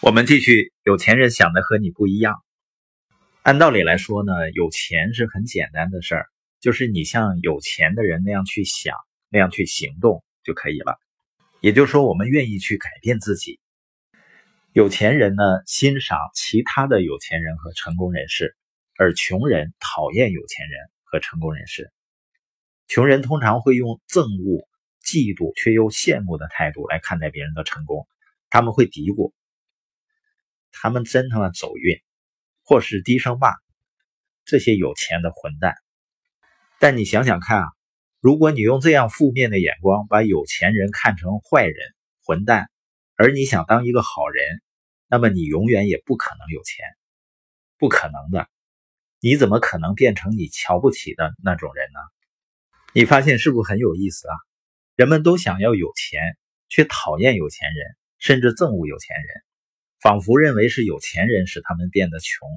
我们继续，有钱人想的和你不一样。按道理来说呢，有钱是很简单的事儿，就是你像有钱的人那样去想，那样去行动就可以了。也就是说，我们愿意去改变自己。有钱人呢，欣赏其他的有钱人和成功人士，而穷人讨厌有钱人和成功人士。穷人通常会用憎恶、嫉妒却又羡慕的态度来看待别人的成功，他们会嘀咕。他们真他妈走运，或是低声骂这些有钱的混蛋。但你想想看啊，如果你用这样负面的眼光把有钱人看成坏人、混蛋，而你想当一个好人，那么你永远也不可能有钱，不可能的。你怎么可能变成你瞧不起的那种人呢？你发现是不是很有意思啊？人们都想要有钱，却讨厌有钱人，甚至憎恶有钱人。仿佛认为是有钱人使他们变得穷，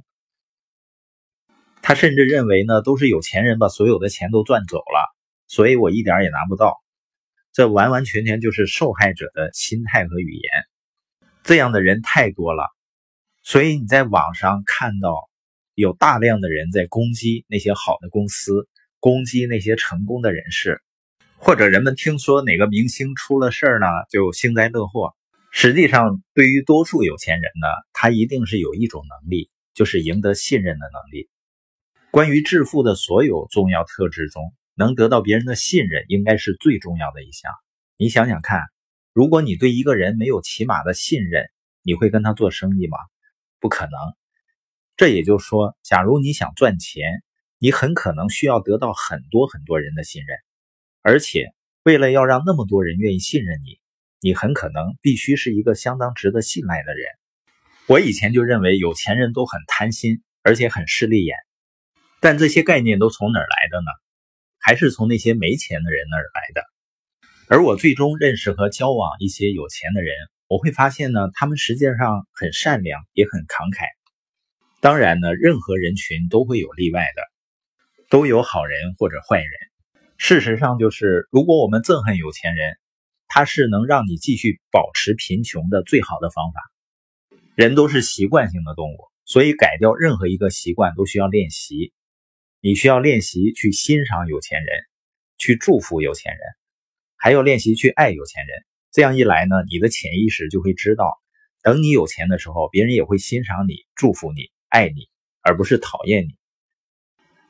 他甚至认为呢，都是有钱人把所有的钱都赚走了，所以我一点也拿不到。这完完全全就是受害者的心态和语言。这样的人太多了，所以你在网上看到有大量的人在攻击那些好的公司，攻击那些成功的人士，或者人们听说哪个明星出了事儿呢，就幸灾乐祸。实际上，对于多数有钱人呢，他一定是有一种能力，就是赢得信任的能力。关于致富的所有重要特质中，能得到别人的信任，应该是最重要的一项。你想想看，如果你对一个人没有起码的信任，你会跟他做生意吗？不可能。这也就是说，假如你想赚钱，你很可能需要得到很多很多人的信任，而且为了要让那么多人愿意信任你。你很可能必须是一个相当值得信赖的人。我以前就认为有钱人都很贪心，而且很势利眼。但这些概念都从哪儿来的呢？还是从那些没钱的人那儿来的。而我最终认识和交往一些有钱的人，我会发现呢，他们实际上很善良，也很慷慨。当然呢，任何人群都会有例外的，都有好人或者坏人。事实上，就是如果我们憎恨有钱人。它是能让你继续保持贫穷的最好的方法。人都是习惯性的动物，所以改掉任何一个习惯都需要练习。你需要练习去欣赏有钱人，去祝福有钱人，还要练习去爱有钱人。这样一来呢，你的潜意识就会知道，等你有钱的时候，别人也会欣赏你、祝福你、爱你，而不是讨厌你。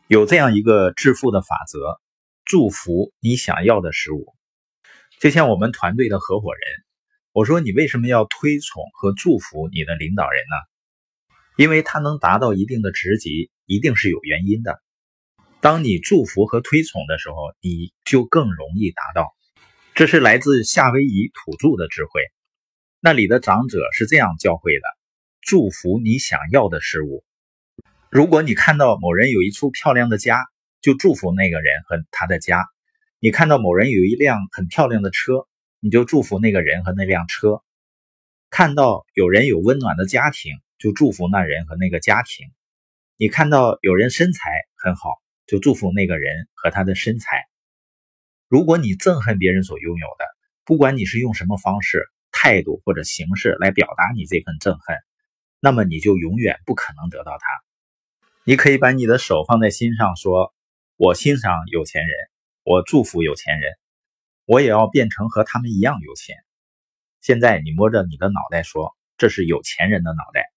有这样一个致富的法则：祝福你想要的事物。就像我们团队的合伙人，我说你为什么要推崇和祝福你的领导人呢？因为他能达到一定的职级，一定是有原因的。当你祝福和推崇的时候，你就更容易达到。这是来自夏威夷土著的智慧，那里的长者是这样教诲的：祝福你想要的事物。如果你看到某人有一处漂亮的家，就祝福那个人和他的家。你看到某人有一辆很漂亮的车，你就祝福那个人和那辆车；看到有人有温暖的家庭，就祝福那人和那个家庭；你看到有人身材很好，就祝福那个人和他的身材。如果你憎恨别人所拥有的，不管你是用什么方式、态度或者形式来表达你这份憎恨，那么你就永远不可能得到它。你可以把你的手放在心上，说：“我欣赏有钱人。”我祝福有钱人，我也要变成和他们一样有钱。现在你摸着你的脑袋说，这是有钱人的脑袋。